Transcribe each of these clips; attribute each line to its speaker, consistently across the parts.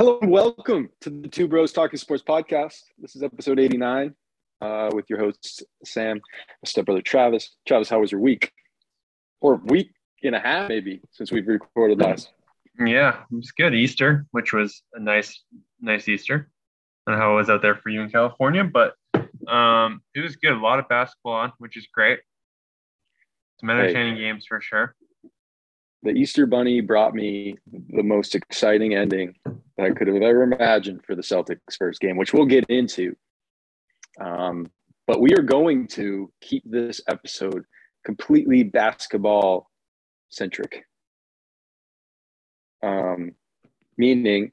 Speaker 1: Hello and welcome to the Two Bros Talking Sports podcast. This is episode 89 uh, with your hosts, Sam, my stepbrother Travis. Travis, how was your week? Or week and a half, maybe, since we've recorded last.
Speaker 2: Yeah, it was good. Easter, which was a nice, nice Easter. I don't know how it was out there for you in California, but um, it was good. A lot of basketball on, which is great. Some entertaining hey. games for sure
Speaker 1: the Easter Bunny brought me the most exciting ending that I could have ever imagined for the Celtics first game, which we'll get into. Um, but we are going to keep this episode completely basketball centric. Um, meaning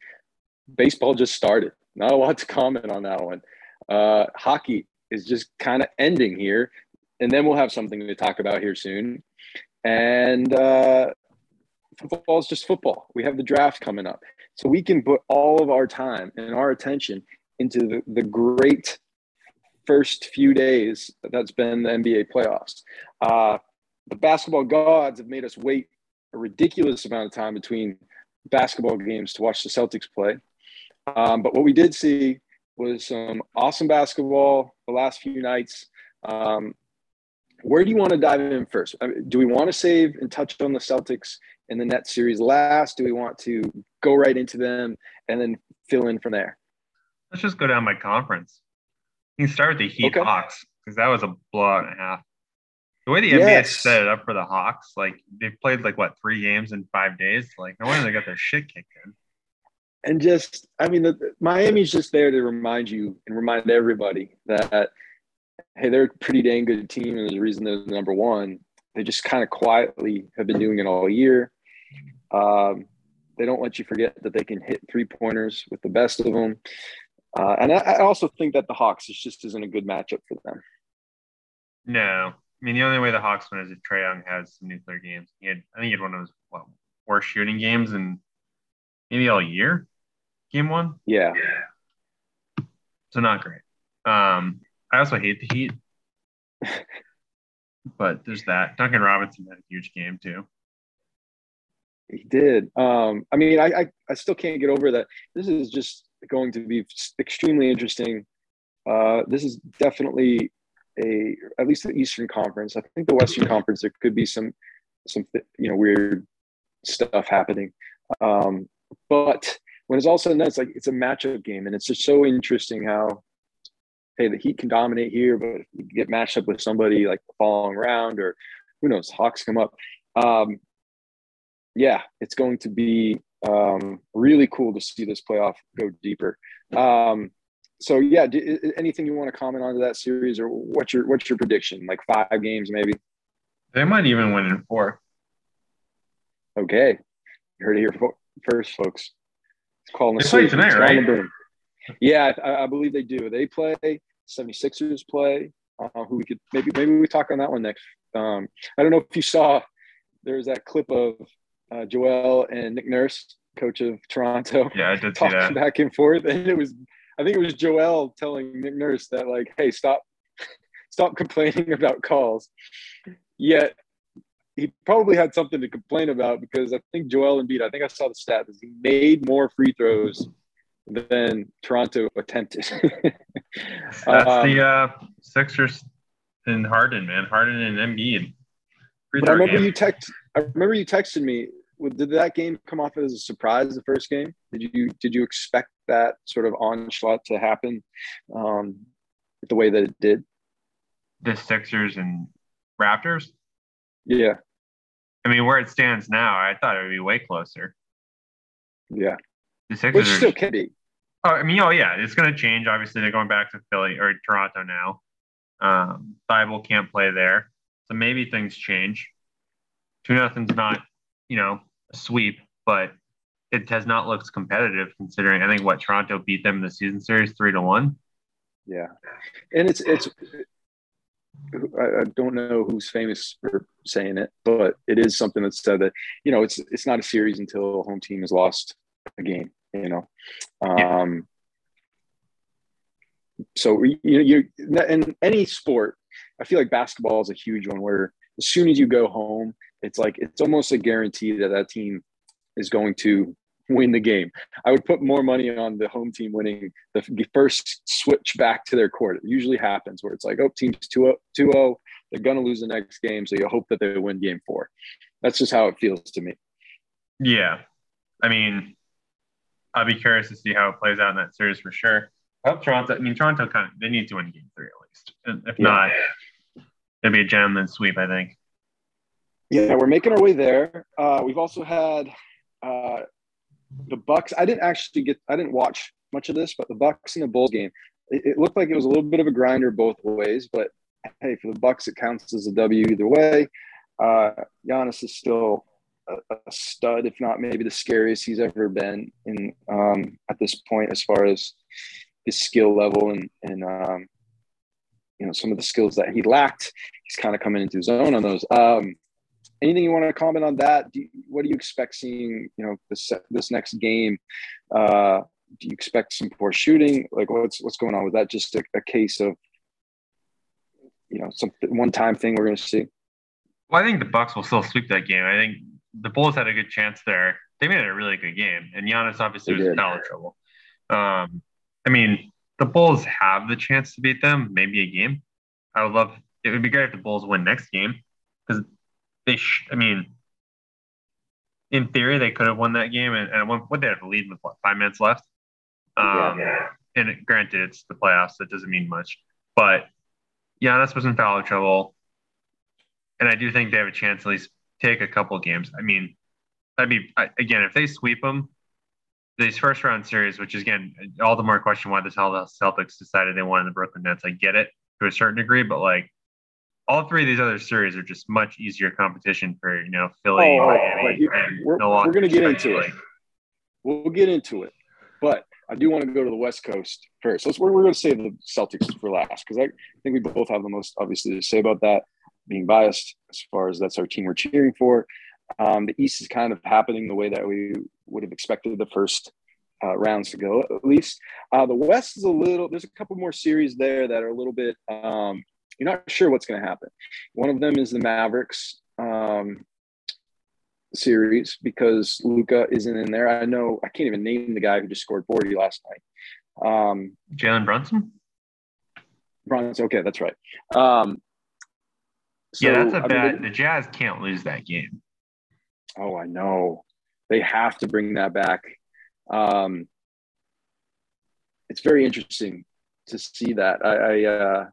Speaker 1: baseball just started. Not a lot to comment on that one. Uh, hockey is just kind of ending here. And then we'll have something to talk about here soon. And uh, football is just football. We have the draft coming up. So we can put all of our time and our attention into the, the great first few days that's been the NBA playoffs. Uh, the basketball gods have made us wait a ridiculous amount of time between basketball games to watch the Celtics play. Um, but what we did see was some awesome basketball the last few nights. Um, where do you want to dive in first? I mean, do we want to save and touch on the Celtics in the net series last? Do we want to go right into them and then fill in from there?
Speaker 2: Let's just go down by conference. You can start with the Heat okay. Hawks because that was a blowout and a half. The way the yes. NBA set it up for the Hawks, like they played like what three games in five days. Like no wonder they got their shit kicked in.
Speaker 1: And just, I mean, the, Miami's just there to remind you and remind everybody that hey, they're a pretty dang good team, and there's a reason they're number one. They just kind of quietly have been doing it all year. Um, they don't let you forget that they can hit three pointers with the best of them. Uh, and I, I, also think that the Hawks is just isn't a good matchup for them.
Speaker 2: No, I mean the only way the Hawks win is if Trae Young has some nuclear games. He had, I think he had one of those what, worst shooting games in maybe all year. Game one.
Speaker 1: Yeah.
Speaker 2: So not great. Um, I also hate the Heat, but there's that. Duncan Robinson had a huge game too.
Speaker 1: He did. Um, I mean, I, I, I still can't get over that. This is just going to be extremely interesting. Uh, this is definitely a at least the Eastern Conference. I think the Western Conference there could be some some you know weird stuff happening. Um, but when it's all said and done, it's like it's a matchup game, and it's just so interesting how hey, the Heat can dominate here, but get matched up with somebody like the following round, or who knows, Hawks come up. Um, yeah, it's going to be um, really cool to see this playoff go deeper. Um, so yeah, do, anything you want to comment on to that series, or what's your what's your prediction? Like five games, maybe.
Speaker 2: They might even win in four.
Speaker 1: Okay, you heard it here first, folks.
Speaker 2: It's calling the they play tonight, right?
Speaker 1: Yeah, I, I, believe they do. They play 76ers play. Uh, who we could maybe maybe we talk on that one next. Um, I don't know if you saw there's that clip of uh, Joel and Nick Nurse, coach of Toronto.
Speaker 2: Yeah, I did talking see that.
Speaker 1: back and forth, and it was I think it was Joel telling Nick Nurse that like, hey, stop stop complaining about calls. Yet he probably had something to complain about because I think Joel Embiid, I think I saw the stat, he made more free throws than Toronto attempted.
Speaker 2: That's um, the uh, Sixers and Harden, man. Harden and Embiid.
Speaker 1: I remember game. you text. I remember you texted me. Did that game come off as a surprise? The first game. Did you did you expect that sort of onslaught to happen, um, the way that it did?
Speaker 2: The Sixers and Raptors.
Speaker 1: Yeah.
Speaker 2: I mean, where it stands now, I thought it would be way closer.
Speaker 1: Yeah.
Speaker 2: The Sixers
Speaker 1: Which still can be.
Speaker 2: Oh, I mean, oh yeah, it's going to change. Obviously, they're going back to Philly or Toronto now. Um, Thybulle can't play there, so maybe things change. Two nothing's not, you know, a sweep, but it has not looked competitive considering. I think what Toronto beat them in the season series three to one.
Speaker 1: Yeah, and it's it's. I, don't know who's famous for saying it, but it is something that said that you know it's it's not a series until a home team has lost a game you know. Um, so you know, you in any sport, I feel like basketball is a huge one where as soon as you go home, it's like it's almost a guarantee that that team is going to win the game. I would put more money on the home team winning the first switch back to their court. It usually happens where it's like, oh, team's 2 0, they're going to lose the next game. So you hope that they win game four. That's just how it feels to me.
Speaker 2: Yeah. I mean, I'll be curious to see how it plays out in that series for sure. I hope Toronto, I mean, Toronto kind of, they need to win game three at least. If yeah. not, be a gentleman's sweep, I think.
Speaker 1: Yeah, we're making our way there. Uh, we've also had uh, the Bucks. I didn't actually get. I didn't watch much of this, but the Bucks and the Bulls game. It, it, looked like it was a little bit of a grinder both ways. But hey, for the Bucks, it counts as a W either way. Uh, Giannis is still a, a stud, if not maybe the scariest he's ever been in um, at this point, as far as his skill level and and um, you know some of the skills that he lacked. He's kind of coming into his own on those. Um, anything you want to comment on that? Do you, what do you expect seeing? You know, this this next game. Uh, do you expect some poor shooting? Like, what's what's going on? with that just a, a case of you know some one time thing we're going to see?
Speaker 2: Well, I think the Bucks will still sweep that game. I think the Bulls had a good chance there. They made it a really good game, and Giannis obviously they was did. in foul trouble. Um, I mean, the Bulls have the chance to beat them, maybe a game. I would love. It would be great if the Bulls win next game because they, sh- I mean, in theory, they could have won that game, and, and what they have to lead with what five minutes left. Um, yeah. And it, granted, it's the playoffs, that doesn't mean much, but Giannis was in foul trouble, and I do think they have a chance at least take a couple games. I mean, I'd be again if they sweep them, these first round series, which is again all the more question why the Celtics decided they wanted the Brooklyn Nets. I get it to a certain degree, but like all three of these other series are just much easier competition for you know Philly, oh, oh Miami,
Speaker 1: and we're, we're going to get into it. We'll get into it, but I do want to go to the West Coast first. So we're, we're going to save the Celtics for last because I think we both have the most obviously to say about that. Being biased as far as that's our team we're cheering for. Um, the East is kind of happening the way that we would have expected the first uh, rounds to go, at least. Uh, the West is a little. There's a couple more series there that are a little bit um, you're not sure what's going to happen. One of them is the Mavericks um, series because Luka isn't in there. I know I can't even name the guy who just scored 40 last night. Um,
Speaker 2: Jalen Brunson.
Speaker 1: Brunson. Okay, that's right. Um,
Speaker 2: so, yeah, that's a bad. Mean, the Jazz can't lose that game.
Speaker 1: Oh, I know. They have to bring that back. Um, it's very interesting to see that. I, I uh,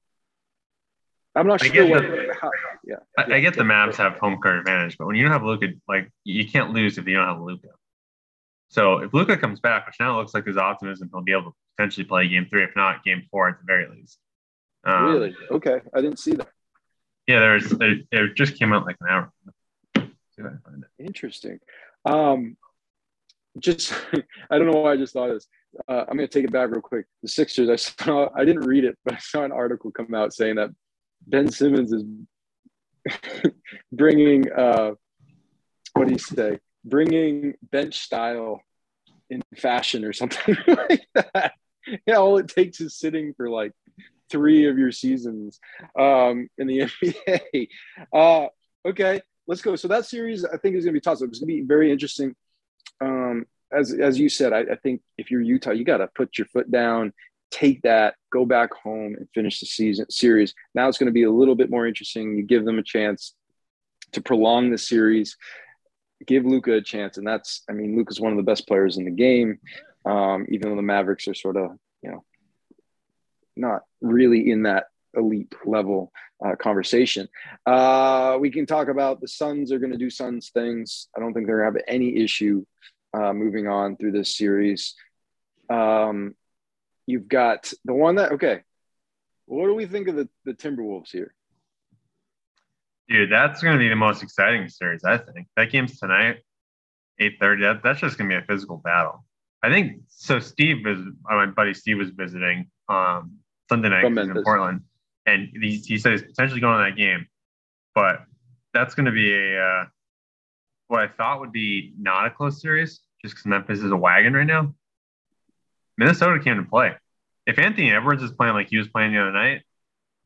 Speaker 1: I'm not I sure what.
Speaker 2: The, how, yeah, I, yeah, I, get the Mavs have home court advantage, but when you don't have Luka, like you can't lose if you don't have Luka. So if Luka comes back, which now looks like there's optimism, he'll be able to potentially play Game Three, if not Game Four at the very least.
Speaker 1: Um, really? Okay, I didn't see that.
Speaker 2: Yeah, there's there, it just came out like an hour.
Speaker 1: Interesting. Um, just I don't know why I just thought this. Uh, I'm going to take it back real quick. The Sixers. I saw. I didn't read it, but I saw an article come out saying that Ben Simmons is bringing uh, what do you say? Bringing bench style in fashion or something like that. Yeah, all it takes is sitting for like three of your seasons um, in the NBA. Uh, okay, let's go. So that series, I think, is going to be tough. It's going to be very interesting. Um, as as you said, I, I think if you're Utah, you got to put your foot down take that, go back home and finish the season series. Now it's going to be a little bit more interesting. You give them a chance to prolong the series, give Luka a chance. And that's, I mean, Luka's one of the best players in the game. Um, even though the Mavericks are sort of, you know, not really in that elite level uh, conversation. Uh, we can talk about the Suns are going to do Suns things. I don't think they're going to have any issue uh, moving on through this series. Um, You've got the one that okay. What do we think of the, the Timberwolves here?
Speaker 2: Dude, that's going to be the most exciting series, I think. That game's tonight, 8.30. That, that's just going to be a physical battle. I think, so Steve is, my buddy Steve was visiting um, Sunday night in Portland, and he, he said he's potentially going to that game. But that's going to be a, uh, what I thought would be not a close series, just because Memphis is a wagon right now. Minnesota came to play. If Anthony Edwards is playing like he was playing the other night,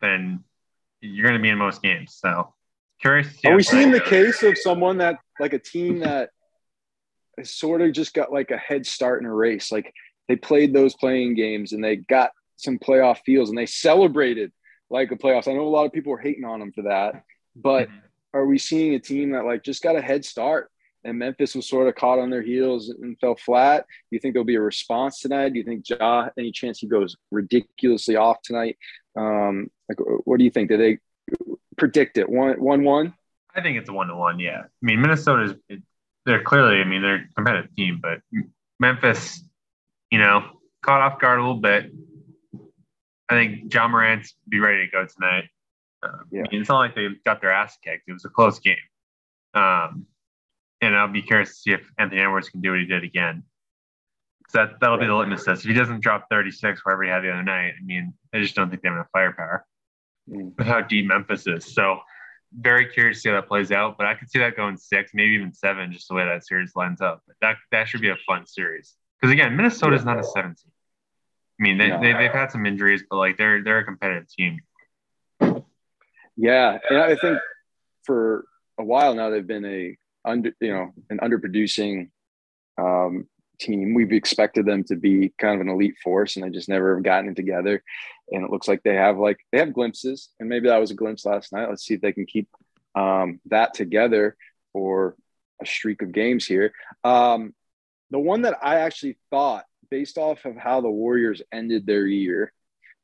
Speaker 2: then you're going to be in most games. So curious.
Speaker 1: Are we seeing the case of someone that like a team that has sort of just got like a head start in a race. Like they played those playing games and they got some playoff feels and they celebrated like a playoffs. I know a lot of people are hating on them for that, but mm-hmm. are we seeing a team that like just got a head start and Memphis was sort of caught on their heels and fell flat? Do you think there'll be a response tonight? Do you think Ja any chance he goes ridiculously off tonight? Um, like, what do you think? Did they predict it one one one?
Speaker 2: I think it's a one to one. Yeah, I mean Minnesota's they're clearly. I mean they're a competitive team, but Memphis, you know, caught off guard a little bit. I think Ja Morant's be ready to go tonight. Um, yeah. I mean, it's not like they got their ass kicked. It was a close game. Um, and I'll be curious to see if Anthony Edwards can do what he did again. So that, that'll be the litmus test. If he doesn't drop 36, wherever he had the other night, I mean, I just don't think they have enough firepower mm. with how deep Memphis is. So very curious to see how that plays out. But I could see that going six, maybe even seven, just the way that series lines up. But that that should be a fun series. Because again, Minnesota is not a 17. I mean, they, no. they, they've had some injuries, but like they're they're a competitive team.
Speaker 1: Yeah, and I think for a while now they've been a under you know an underproducing um, team. We've expected them to be kind of an elite force, and they just never have gotten it together. And it looks like they have like they have glimpses, and maybe that was a glimpse last night. Let's see if they can keep um, that together for a streak of games here. Um, the one that I actually thought, based off of how the Warriors ended their year,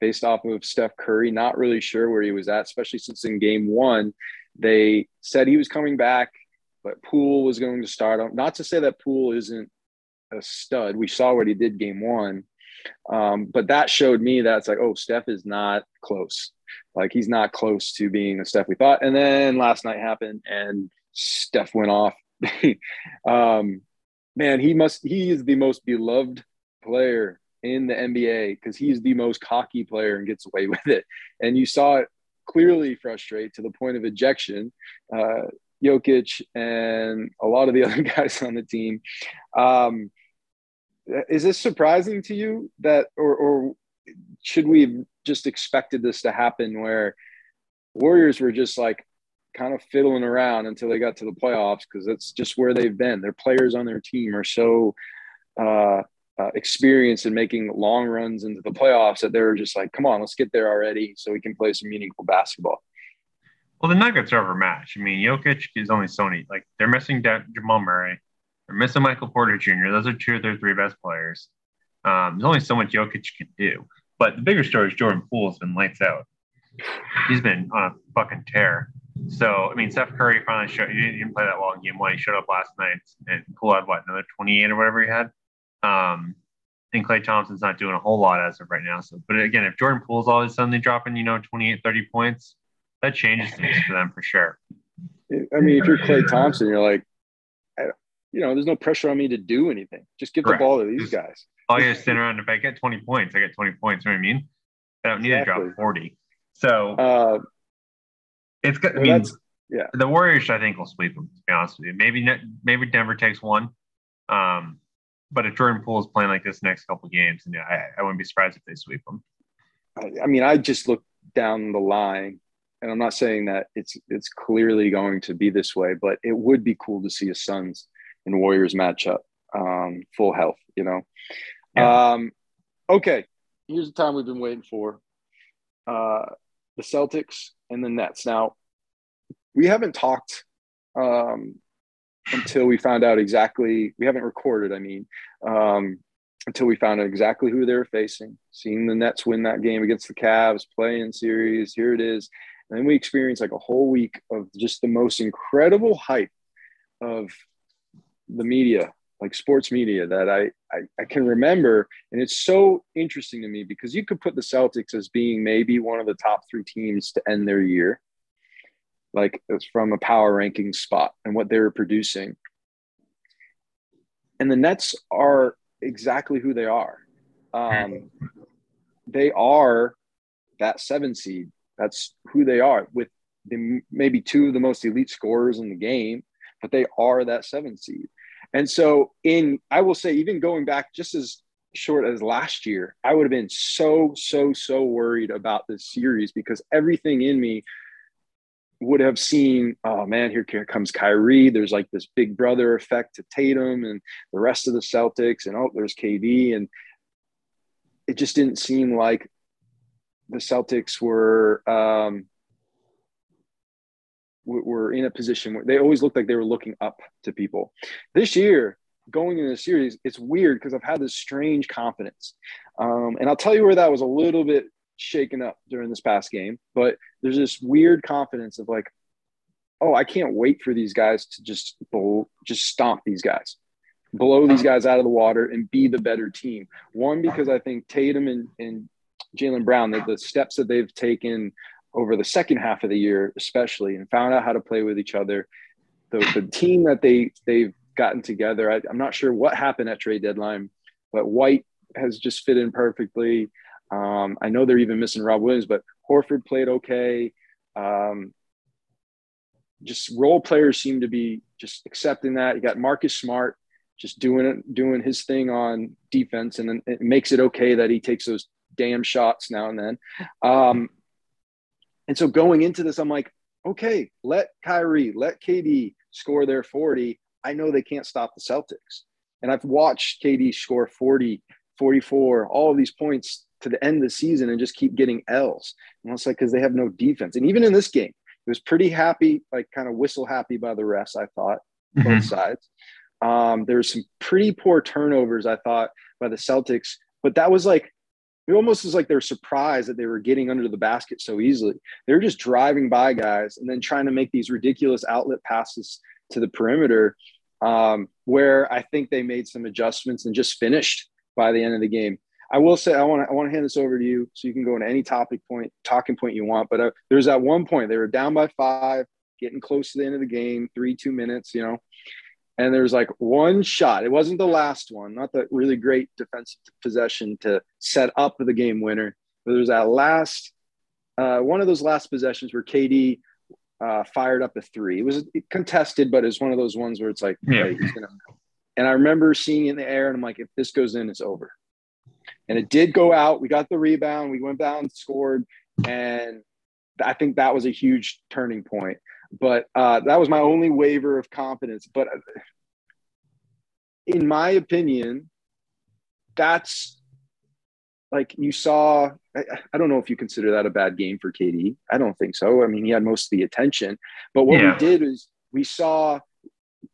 Speaker 1: based off of Steph Curry, not really sure where he was at, especially since in game one, they said he was coming back, but Poole was going to start him. Not to say that Poole isn't a stud. We saw what he did game one. Um, but that showed me that it's like, oh, Steph is not close. Like he's not close to being the Steph we thought. And then last night happened and Steph went off. um, man, he must, he is the most beloved player in the NBA because he's the most cocky player and gets away with it. And you saw it clearly frustrate to the point of ejection. Uh, Jokic and a lot of the other guys on the team. Um, is this surprising to you that, or, or should we have just expected this to happen where Warriors were just like kind of fiddling around until they got to the playoffs because that's just where they've been. Their players on their team are so uh, uh, experienced in making long runs into the playoffs that they're just like, come on, let's get there already so we can play some meaningful basketball.
Speaker 2: Well, the Nuggets are overmatched. I mean, Jokic is only Sony. Like they're missing De- Jamal Murray. They're missing Michael Porter Jr. Those are two of their three best players. Um, there's only so much Jokic can do. But the bigger story is Jordan Poole has been lights out. He's been on a fucking tear. So, I mean, Steph Curry finally showed, he didn't play that in game one. He showed up last night and Poole had what, another 28 or whatever he had. Um, and Klay Thompson's not doing a whole lot as of right now. So, but again, if Jordan Poole's all of a sudden dropping, you know, 28, 30 points, that changes things for them for sure.
Speaker 1: I mean, if you're Clay Thompson, you're like, you know, there's no pressure on me to do anything. Just give Correct. the ball to these guys.
Speaker 2: All you stand around. If I get 20 points, I get 20 points. You know what I mean? I don't need exactly. to drop 40. So uh, it's good. I mean, yeah. The Warriors, I think, will sweep them. To be honest with you, maybe maybe Denver takes one. Um, but if Jordan Poole is playing like this next couple games, and yeah, I, I wouldn't be surprised if they sweep them.
Speaker 1: I, I mean, I just look down the line and I'm not saying that it's it's clearly going to be this way, but it would be cool to see a Suns and Warriors matchup, um, full health, you know. Yeah. Um, okay, here's the time we've been waiting for: uh, the Celtics and the Nets. Now, we haven't talked um, until we found out exactly. We haven't recorded. I mean, um, until we found out exactly who they were facing. Seeing the Nets win that game against the Cavs, playing series. Here it is. And then we experienced like a whole week of just the most incredible hype of the media, like sports media, that I, I, I can remember. And it's so interesting to me because you could put the Celtics as being maybe one of the top three teams to end their year, like it's from a power ranking spot and what they were producing. And the Nets are exactly who they are. Um, they are that seven seed that's who they are with the, maybe two of the most elite scorers in the game, but they are that seven seed. And so, in I will say, even going back just as short as last year, I would have been so, so, so worried about this series because everything in me would have seen, oh man, here, comes Kyrie. There's like this big brother effect to Tatum and the rest of the Celtics, and oh, there's KD, and it just didn't seem like the Celtics were um, were in a position where they always looked like they were looking up to people. This year, going into the series, it's weird because I've had this strange confidence, um, and I'll tell you where that was a little bit shaken up during this past game. But there's this weird confidence of like, oh, I can't wait for these guys to just just stomp these guys, blow these uh-huh. guys out of the water, and be the better team. One because I think Tatum and, and Jaylen Brown, the, the steps that they've taken over the second half of the year, especially, and found out how to play with each other. The, the team that they they've gotten together, I, I'm not sure what happened at trade deadline, but White has just fit in perfectly. Um, I know they're even missing Rob Williams, but Horford played okay. Um, just role players seem to be just accepting that. You got Marcus Smart just doing it, doing his thing on defense, and then it makes it okay that he takes those damn shots now and then. Um, and so going into this, I'm like, okay, let Kyrie, let KD score their 40. I know they can't stop the Celtics. And I've watched KD score 40, 44, all of these points to the end of the season and just keep getting L's. And it's like, because they have no defense. And even in this game, it was pretty happy, like kind of whistle happy by the refs, I thought, mm-hmm. both sides. Um, there was some pretty poor turnovers, I thought, by the Celtics, but that was like it almost was like they're surprised that they were getting under the basket so easily. They were just driving by guys and then trying to make these ridiculous outlet passes to the perimeter, um, where I think they made some adjustments and just finished by the end of the game. I will say I want to I want to hand this over to you so you can go into any topic point talking point you want. But uh, there's that one point they were down by five, getting close to the end of the game, three two minutes, you know, and there's like one shot. It wasn't the last one, not the really great defensive possession to set up the game winner. But there's that last uh, one of those last possessions where KD uh, fired up a three. It was contested, but it's one of those ones where it's like, yeah. Hey. And I remember seeing it in the air, and I'm like, if this goes in, it's over. And it did go out. We got the rebound. We went down, scored, and I think that was a huge turning point. But uh, that was my only waiver of confidence. But in my opinion, that's like you saw. I, I, don't know if you consider that a bad game for KD. I don't think so. I mean, he had most of the attention. But what yeah. we did is we saw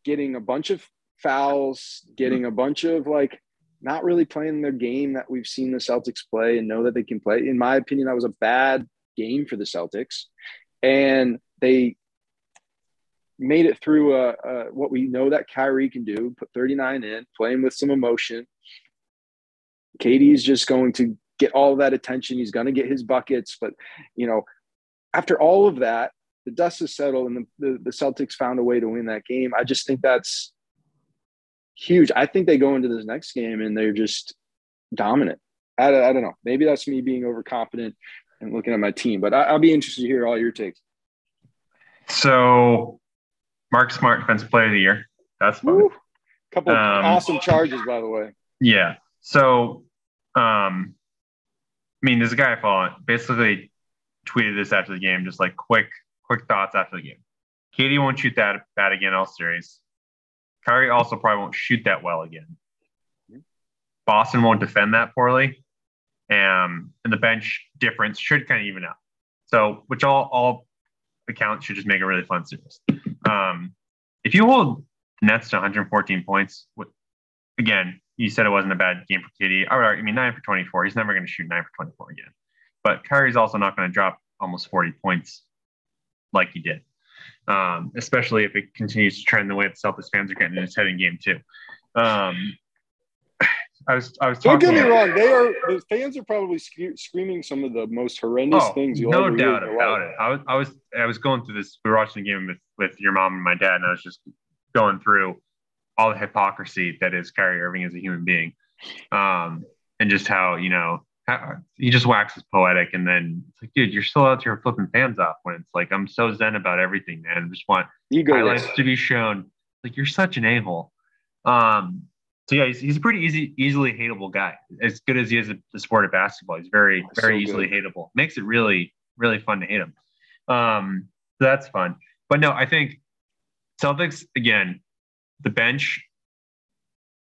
Speaker 1: getting a bunch of fouls, getting a bunch of like not really playing their game that we've seen the Celtics play and know that they can play. In my opinion, that was a bad game for the Celtics. And they made it through a, a, what we know that Kyrie can do, put 39 in, playing with some emotion. KD's just going to get all that attention. He's going to get his buckets. But, you know, after all of that, the dust has settled and the, the, the Celtics found a way to win that game. I just think that's huge. I think they go into this next game and they're just dominant. I, I don't know. Maybe that's me being overconfident and looking at my team, but I, will be interested to hear all your takes.
Speaker 2: So Mark Smart Defensive Player of the Year. That's fun. Woo.
Speaker 1: Couple um, awesome charges, by the way.
Speaker 2: Yeah. So, um, I mean, there's a guy I follow. Basically, tweeted this after the game, just like quick, quick thoughts after the game. KD won't shoot that bad again all series. Kyrie also probably won't shoot that well again. Boston won't defend that poorly. Um, and the bench difference should kind of even out. So, which all all accounts should just make a really fun series. Um, if you hold Nets to 114 points, again, you said it wasn't a bad game for KD. I mean, nine for 24. He's never going to shoot nine for 24 again. But Kyrie's also not going to drop almost 40 points like he did, um, especially if it continues to trend the way the Celtics fans are getting in his head in game two. Um, I was, I was.
Speaker 1: Don't get me wrong. They are the fans are probably sc- screaming some of the most horrendous
Speaker 2: oh,
Speaker 1: things.
Speaker 2: You'll no doubt about it. I was, I was, I was going through this. We were watching the game with with your mom and my dad, and I was just going through all the hypocrisy that is Kyrie Irving as a human being, um, and just how you know he just waxes poetic, and then it's like, dude, you're still out here flipping fans off when it's like I'm so zen about everything, man. I just want Ego highlights to be shown. Like you're such an a hole. Um, so yeah, he's, he's a pretty easy, easily hateable guy. As good as he is at the sport of basketball, he's very, very so easily good. hateable. Makes it really, really fun to hate him. Um, that's fun. But no, I think Celtics again, the bench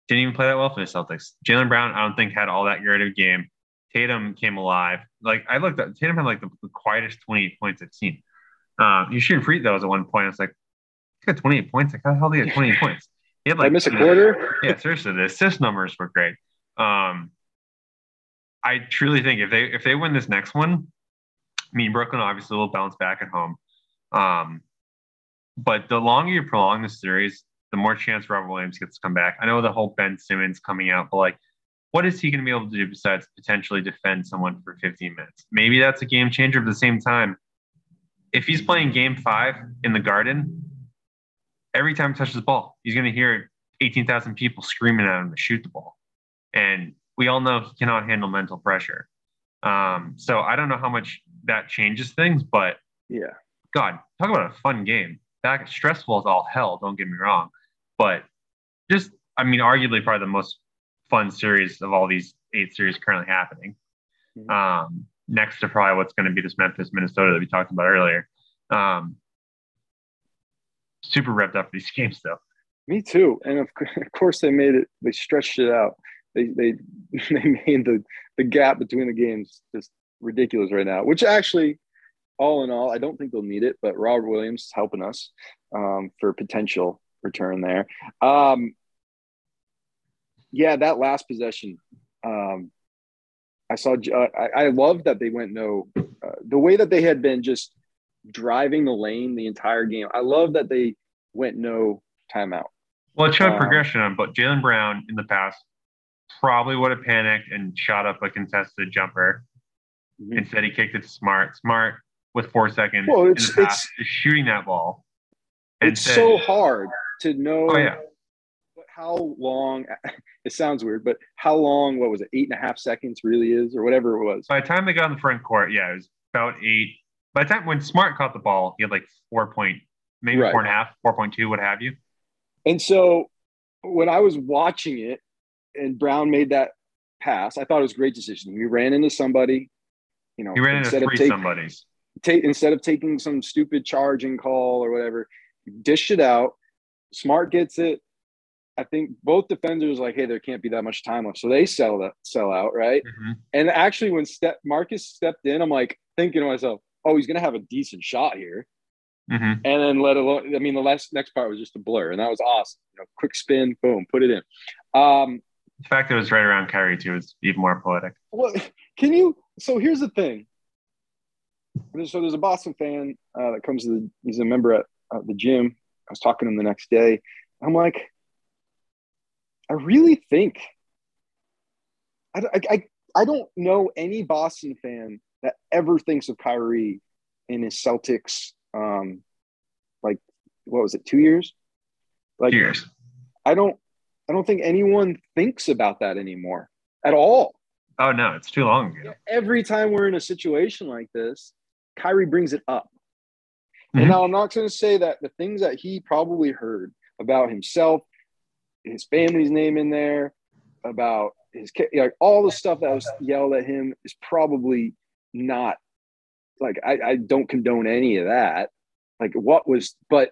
Speaker 2: didn't even play that well for the Celtics. jalen Brown, I don't think had all that great of a game. Tatum came alive. Like I looked at Tatum had like the, the quietest 28 points I've seen. Um, you shooting free throws at one point. It's like, he got 28 points. Like how the hell did he get 28 points? He had like
Speaker 1: I miss a quarter.
Speaker 2: yeah, seriously, the assist numbers were great. Um, I truly think if they if they win this next one, I mean Brooklyn obviously will bounce back at home. Um, but the longer you prolong the series, the more chance Robert Williams gets to come back. I know the whole Ben Simmons coming out, but like, what is he going to be able to do besides potentially defend someone for 15 minutes? Maybe that's a game changer. But At the same time, if he's playing Game Five in the Garden, every time he touches the ball, he's going to hear 18,000 people screaming at him to shoot the ball, and we all know he cannot handle mental pressure. Um, so I don't know how much that changes things, but
Speaker 1: Yeah.
Speaker 2: God, talk about a fun game. That stressful as all hell. Don't get me wrong, but just I mean, arguably probably the most fun series of all these eight series currently happening.
Speaker 1: Mhm.
Speaker 2: Um, next to probably what's going to be this Memphis Minnesota that we talked about earlier. Um, super revved up for these games though.
Speaker 1: Me too. And of, of course, they made it. They stretched it out. They they they made the the gap between the games just ridiculous right now. Which actually, all in all, I don't think they'll need it. But Robert Williams is helping us um, for potential return there. Um, yeah, that last possession. Um, I saw. Uh, I, I love that they went no. Uh, the way that they had been just driving the lane the entire game. I love that they went no timeout.
Speaker 2: Well, it showed
Speaker 1: Um,
Speaker 2: progression on, but Jalen Brown in the past probably would have panicked and shot up a contested jumper.
Speaker 1: Mhm.
Speaker 2: Instead, he kicked it Smart. Smart with four seconds
Speaker 1: Well,
Speaker 2: in
Speaker 1: it's-
Speaker 2: the past
Speaker 1: it's-
Speaker 2: shooting that ball. And
Speaker 1: it's
Speaker 2: said-
Speaker 1: so hard to know
Speaker 2: Oh yeah,
Speaker 1: how long it sounds weird but how long what was it eight and a half seconds really is or whatever it was
Speaker 2: by the time they got in the front court, yeah, it was about eight. By the time when Smart caught the ball, he had like four point, maybe
Speaker 1: Right.
Speaker 2: four and a half, four point two, what have you.
Speaker 1: and so when i was watching it and brown made that pass i thought it was a great decision he ran into somebody you know
Speaker 2: He ran into
Speaker 1: instead
Speaker 2: three
Speaker 1: of take,
Speaker 2: somebodies.
Speaker 1: ta- instead of taking some stupid charging call or whatever dish it out smart gets it i think both defenders like hey there can't be that much time left so they sell that sell out right
Speaker 2: Mhm.
Speaker 1: And actually, when step Marcus stepped in, I'm like thinking to myself, "Oh, he's gonna have a decent shot here."
Speaker 2: Mhm.
Speaker 1: And then let alone, I mean, the last next part was just a blur, and that was awesome. You know, quick spin, boom, put it in. Um,
Speaker 2: The fact that it was right around Kyrie too is even more poetic.
Speaker 1: well, can you? So here's the thing. So there's a Boston fan uh, that comes to the. He's a member at uh, the gym. I was talking to him the next day. I'm like, I really think. I, I, I, don't know any Boston fan that ever thinks of Kyrie in his Celtics. Um, like, what was it? Two years. Like,
Speaker 2: Cheers.
Speaker 1: I don't. I don't think anyone thinks about that anymore at all.
Speaker 2: Oh no, it's too long ago.
Speaker 1: Every time we're in a situation like this, Kyrie brings it up.
Speaker 2: Mhm.
Speaker 1: And now I'm not going to say that the things that he probably heard about himself, his family's name in there, about his like all the stuff that was yelled at him is probably not like I, I don't condone any of that. Like what was, but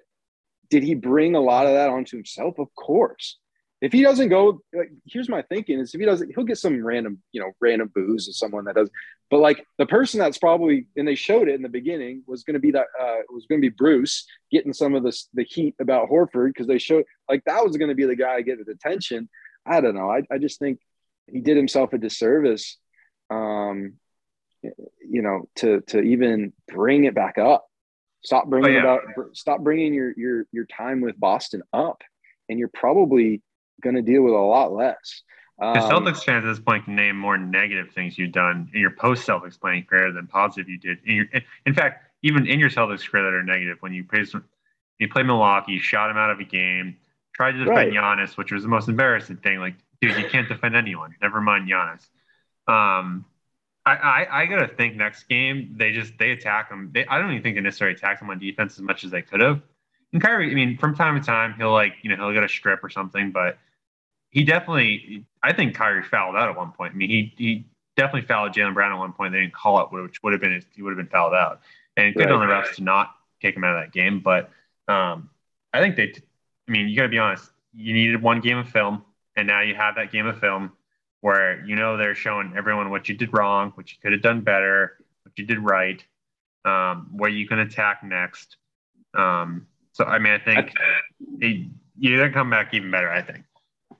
Speaker 1: did he bring a lot of that onto himself? Of course. If he doesn't go, like, here's my thinking: is if he doesn't, he'll get some random, you know, random booze of someone that does. But like the person that's probably, and they showed it in the beginning, was going to be that uh, was going to be Bruce getting some of this the heat about Horford because they showed like that was going to be the guy getting the attention. I don't know. I, I just think he did himself a disservice, um, you know, to to even bring it back up. Stop bringing
Speaker 2: Oh, yeah.
Speaker 1: about stop bringing your your your time with Boston up, and you're probably going to deal with a lot less.
Speaker 2: The
Speaker 1: Um,
Speaker 2: Celtics fans at this point can name more negative things you've done in your post Celtics playing career than positive you did. In, your, in fact, even in your Celtics career that are negative, when you played, you played Milwaukee, you shot him out of a game, tried to defend
Speaker 1: Right.
Speaker 2: Giannis, which was the most embarrassing thing. Like, dude, you can't defend anyone. Never mind Giannis. Um, I, I, I gotta think next game they just they attack him. They, I don't even think they necessarily attacked him on defense as much as they could have. And Kyrie, I mean, from time to time he'll like you know he'll get a strip or something, but he definitely, I think Kyrie fouled out at one point. I mean, he he definitely fouled Jalen Brown at one point. They didn't call it, which would have been he would have been fouled out. And good
Speaker 1: Right.
Speaker 2: on the refs to not take him out of that game. But um, I think they, t- I mean, you got to be honest. You needed one game of film, and now you have that game of film where you know they're showing everyone what you did wrong, what you could have done better, what you did right, um, where you can attack next. Um, so I mean, I think it, you're gonna come back even better. I think.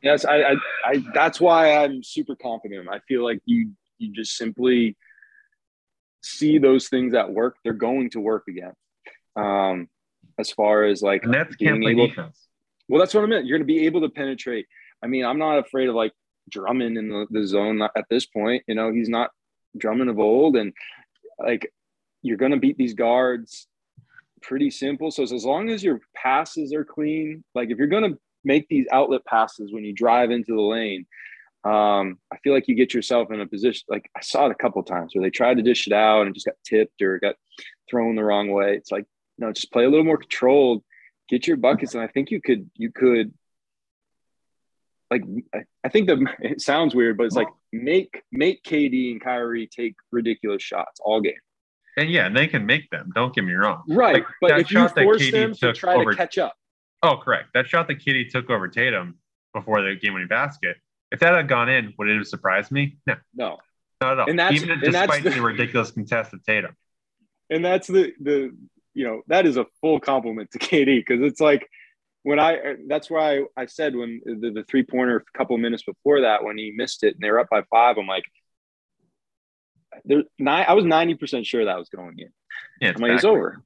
Speaker 1: Yes, I, I, I, that's why I'm super confident. I feel like you, you just simply see those things at work. They're going to work again. Um, as far as like,
Speaker 2: and that's can't
Speaker 1: able,
Speaker 2: defense.
Speaker 1: well, that's what I meant. You're going to be able to penetrate. I mean, I'm not afraid of like Drummond in the, the zone at this point. You know, he's not Drummond of old, and like you're going to beat these guards pretty simple. So as long as your passes are clean, like if you're going to make these outlet passes when you drive into the lane, um, I feel like you get yourself in a position. Like I saw it a couple times where they tried to dish it out and just got tipped or got thrown the wrong way. It's like you no, just play a little more controlled, get your buckets, and I think you could you could like I think the it sounds weird, but it's like make make KD and Kyrie take ridiculous shots all game.
Speaker 2: And yeah, and they can make them. Don't get me wrong.
Speaker 1: Right,
Speaker 2: Like,
Speaker 1: but if you force them to try
Speaker 2: over-
Speaker 1: to catch up,
Speaker 2: Oh, correct. That shot that KD took over Tatum before the game winning basket. If that had gone in, would it have surprised me? No,
Speaker 1: no.
Speaker 2: not at all.
Speaker 1: And that's-
Speaker 2: Even
Speaker 1: and that's
Speaker 2: despite
Speaker 1: the-
Speaker 2: the ridiculous contest of Tatum.
Speaker 1: and that's the the you know that is a full compliment to KD because it's like when I that's why I, I said when the, the three pointer a couple of minutes before that when he missed it and they were up by five I'm like there nine I was ninety percent sure that was going in
Speaker 2: Yeah, it's
Speaker 1: I'm like it's over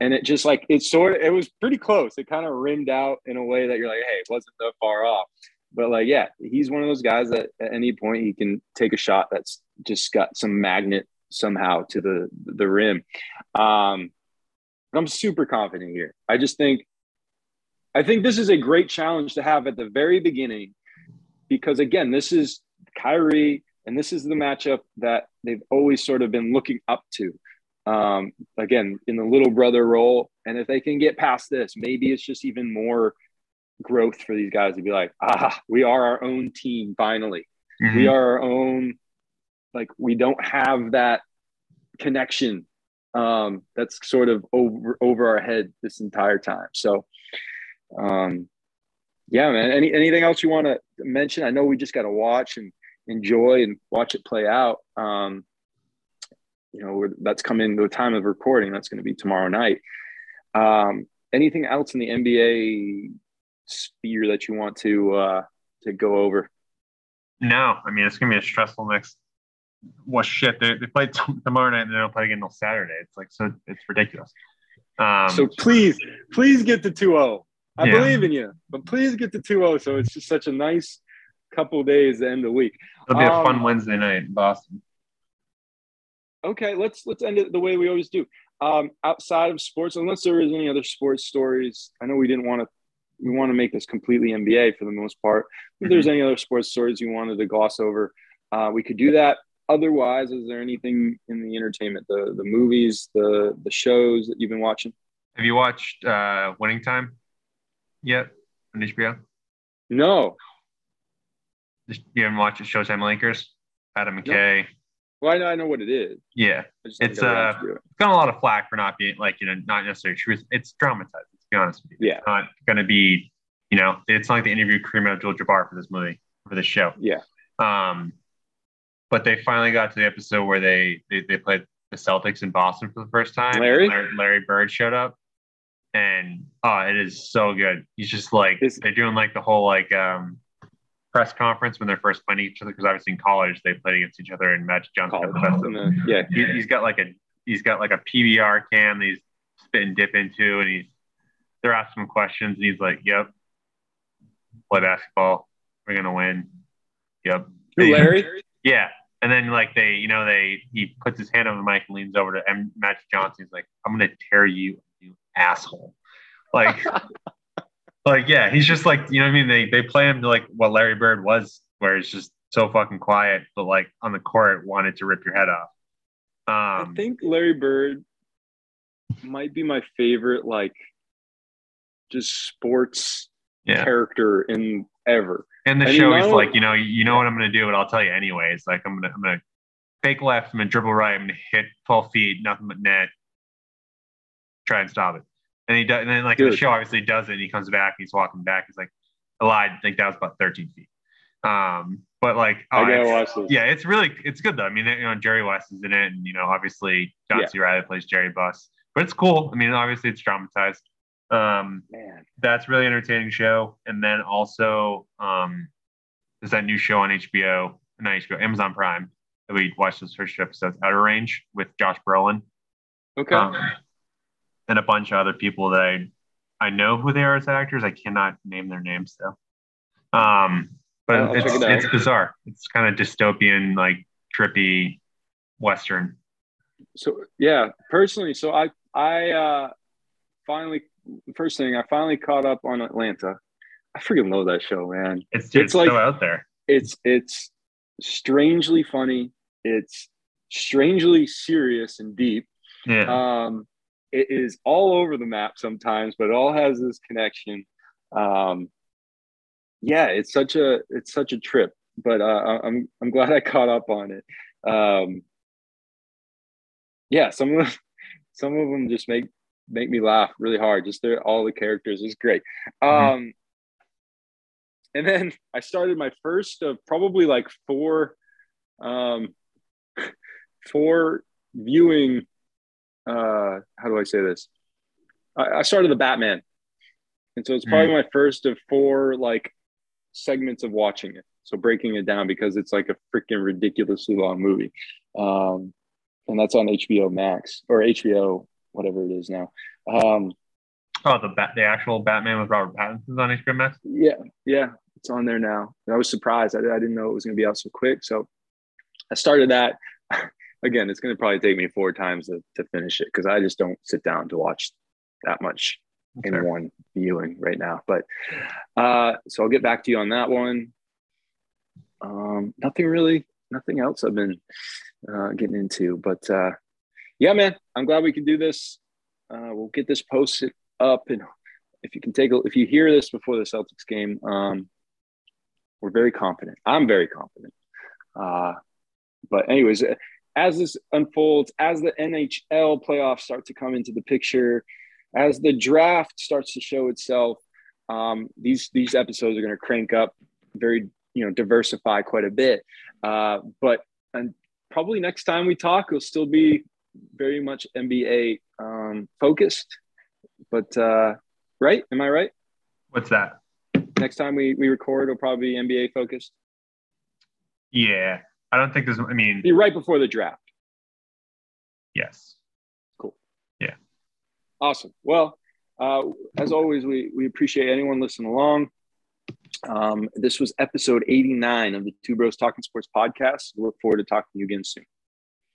Speaker 1: and it just like it sort of it was pretty close it kind of rimmed out in a way that you're like hey it wasn't that far off but like yeah he's one of those guys that at any point he can take a shot that's just got some magnet somehow to the the rim um I'm super confident here. I just think, I think this is a great challenge to have at the very beginning, because again, this is Kyrie, and this is the matchup that they've always sort of been looking up to. Um, again, in the little brother role, and if they can get past this, maybe it's just even more growth for these guys to be like, ah, we are our own team finally.
Speaker 2: Mhm.
Speaker 1: we are our own like we don't have that connection um that's sort of over over our head this entire time. So um yeah man any anything else you want to mention? I know we just got to watch and enjoy and watch it play out. Um you know that's coming the time of recording that's going to be tomorrow night um anything else in the nba sphere that you want to uh to go over
Speaker 2: No, I mean it's gonna be a stressful next. Well, shit, they, they play t- tomorrow night and they don't play again until Saturday. It's like so it's ridiculous. Um,
Speaker 1: So please, please get the 2-0. I
Speaker 2: Yeah.
Speaker 1: believe in you, but please get the 2-0. So it's just such a nice couple days the end the week.
Speaker 2: it'll be a
Speaker 1: um,
Speaker 2: fun Wednesday night in Boston.
Speaker 1: Okay, let's let's end it the way we always do. Um, outside of sports, unless there is any other sports stories, I know we didn't want to we want to make this completely NBA for the most part. If there's any other sports stories you wanted to gloss over, uh, we could do that. Otherwise, is there anything in the entertainment, the the movies, the the shows that you've been watching?
Speaker 2: Have you watched uh, Winning Time yet on HBO?
Speaker 1: No.
Speaker 2: You haven't watched it, Showtime Lakers? Adam McKay.
Speaker 1: Well, I know I know what it is.
Speaker 2: Yeah,
Speaker 1: I just haven't
Speaker 2: It's, uh,
Speaker 1: it.
Speaker 2: it's got a lot of flack for not being like you know not necessarily true. It's dramatized. To be honest with you,
Speaker 1: Yeah.
Speaker 2: it's not going to be. You know, it's not like they interviewed Kareem Abdul-Jabbar for this movie for this show.
Speaker 1: Yeah.
Speaker 2: Um, but they finally got to the episode where they they, they played the Celtics in Boston for the first time.
Speaker 1: Larry?
Speaker 2: Larry, Larry Bird showed up, and oh, it is so good. He's just like
Speaker 1: Is-
Speaker 2: they're doing like the whole like um press conference when they're first playing each other because obviously in college they played against each other in Magic Johnson.
Speaker 1: college.
Speaker 2: Cup
Speaker 1: And the- yeah,
Speaker 2: he, he's got like a he's got like a PBR cam that he's spit and dip into, and he's they're asking him questions, and he's like, "Yep, play basketball, we're gonna win." Yep.
Speaker 1: Who, Larry?
Speaker 2: Yeah, and then like they, you know, they he puts his hand on the mic and leans over to M- Magic Johnson. He's like, "I'm gonna tear you, you asshole!" Like, like yeah, he's just like you know what I mean. They they play him to like what Larry Bird was, where he's just so fucking quiet, but like on the court wanted to rip your head off.
Speaker 1: I
Speaker 2: Um,
Speaker 1: think Larry Bird might be my favorite, like, just sports
Speaker 2: yeah.
Speaker 1: character in ever.
Speaker 2: And the
Speaker 1: And
Speaker 2: show, he's like, you know, you know what I'm gonna do, but I'll tell you anyways. Like I'm gonna I'm gonna fake left, I'm gonna dribble right, I'm gonna hit 12 feet, nothing but net. try and stop it. And he does, and then like in the show, obviously he does it. And he comes back, he's walking back. He's like, I lied. I think that was about 13 feet. Um, but like,
Speaker 1: oh, I gotta watch this.
Speaker 2: Yeah, it's really it's good though. I mean, you know, Jerry West is in it, and you know, obviously John yeah. C. Reilly plays Jerry Buss, but it's cool. I mean, obviously it's dramatized. Um, Man, that's really entertaining show. And then also, um, there's that new show on HBO, not HBO, Amazon Prime that we watched those first two episodes, Outer Range with Josh Brolin.
Speaker 1: Okay. Um,
Speaker 2: and a bunch of other people that I I know who they are as actors. I cannot name their names though. Um, but it's, it it's bizarre. It's kind of dystopian, like trippy western.
Speaker 1: So yeah, personally, so I I uh, finally first thing I finally caught up on Atlanta. I freaking love that show, man.
Speaker 2: It's, it's, it's like so out there.
Speaker 1: It's it's strangely funny. It's strangely serious and deep.
Speaker 2: Yeah.
Speaker 1: Um, it is all over the map sometimes, but it all has this connection. Um, yeah, it's such a it's such a trip, but uh, I'm I'm glad I caught up on it. Um, yeah, some of them, some of them just make make me laugh really hard. Just they're all the characters is great. Mm-hmm. Um, and then I started my first of probably like four, um, four viewing. Uh, how do I say this? I, I started the Batman, and so it's probably mm. my first of four like segments of watching it. So breaking it down because it's like a freaking ridiculously long movie. Um, and that's on HBO Max or HBO, whatever it is now. Um,
Speaker 2: oh, the bat, the actual Batman with Robert Pattinson on HBO Max.
Speaker 1: Yeah, yeah, it's on there now. And I was surprised. I, I didn't know it was going to be out so quick. So I started that. Again, it's going to probably take me four times to, to finish it because I just don't sit down to watch that much in one viewing right now. But uh, so I'll get back to you on that one. Um, nothing really, nothing else I've been uh, getting into, but uh, yeah, man, I'm glad we can do this. Uh, we'll get this posted up, and if you can take a, if you hear this before the Celtics game, um, we're very confident. I'm very confident. Uh, but anyways, as this unfolds, as the NHL playoffs start to come into the picture, as the draft starts to show itself, um, these these episodes are going to crank up, very you know diversify quite a bit. Uh, but and probably next time we talk, it'll still be very much NBA um, focused. But uh, right, am I right?
Speaker 2: What's that?
Speaker 1: Next time we we record, it'll probably be NBA focused.
Speaker 2: Yeah, I don't think there's. I mean,
Speaker 1: be right before the draft.
Speaker 2: Yes. Cool. Yeah.
Speaker 1: Awesome. Well, uh, as always, we, we appreciate anyone listening along. Um, this was episode 89 of the Two Bros Talking Sports podcast. We look forward to talking to you again soon.